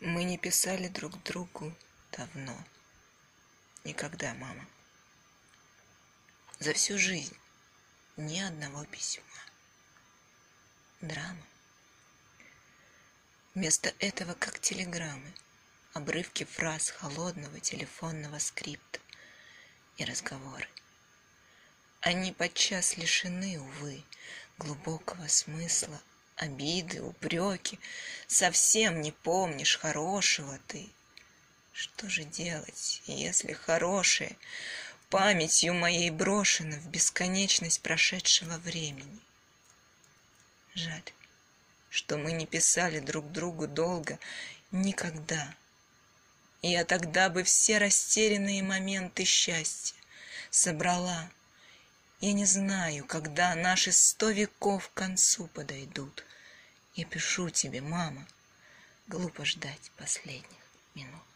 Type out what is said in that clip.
Мы не писали друг другу давно. Никогда, мама. За всю жизнь ни одного письма. Драма. Вместо этого, как телеграммы, обрывки фраз холодного телефонного скрипта и разговоры. Они подчас лишены, увы, глубокого смысла обиды, упреки. Совсем не помнишь хорошего ты. Что же делать, если хорошее памятью моей брошено в бесконечность прошедшего времени? Жаль, что мы не писали друг другу долго никогда. Я тогда бы все растерянные моменты счастья собрала. Я не знаю, когда наши сто веков к концу подойдут. Я пишу тебе, мама, глупо ждать последних минут.